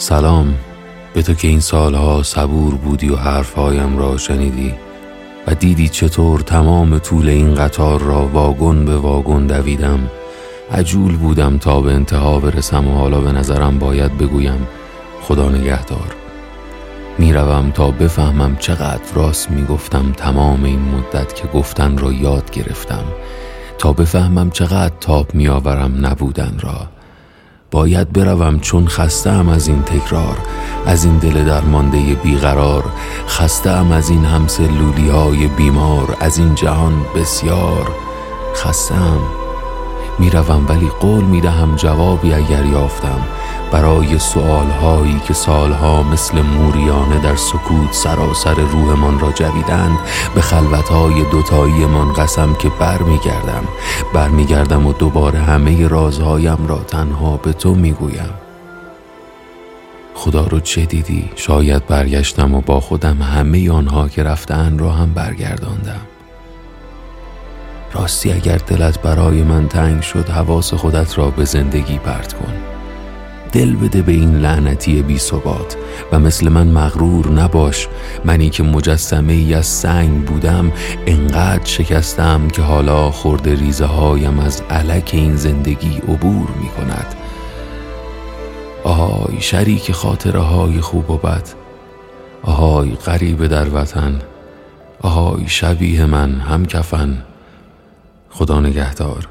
سلام به تو که این سالها صبور بودی و حرفهایم را شنیدی و دیدی چطور تمام طول این قطار را واگن به واگن دویدم. عجول بودم تا به انتها برسم و حالا به نظرم باید بگویم خدا نگهدار. می‌روم تا بفهمم چقدر راست می‌گفتم تمام این مدت که گفتن را یاد گرفتم. تا بفهمم چقدر تاب میآورم نبودن را. باید بروم چون خستم از این تکرار از این دل درمانده بیقرار خستم از این همسلولی های بیمار از این جهان بسیار. خستم می‌روم ولی قول می‌دهم جوابی اگر یافتم. برای سؤالهایی که سالها مثل موریانه در سکوت سراسر روحمان را جویدند به خلوتهای دوتاییمان قسم که برمیگردم. برمیگردم و دوباره همه رازهایم را تنها به تو می‌گویم. خدا رو چه دیدی؟ شاید برگشتم و با خودم همه آنها که رفتن را هم برگرداندم. راستی اگر دلت برای من تنگ شد حواس خودت را به زندگی پرت کن. دل بده به این لعنتی بی ثبات. و مثل من مغرور نباش. منی که مجسمه ای از سنگ بودم انقدر شکستم که حالا خورده ریزه هایم از علک این زندگی عبور می کند. آهای شریک خاطره های خوب و بد. آهای غریب در وطن. آهای شبیه من هم کفن. خدا نگهدار.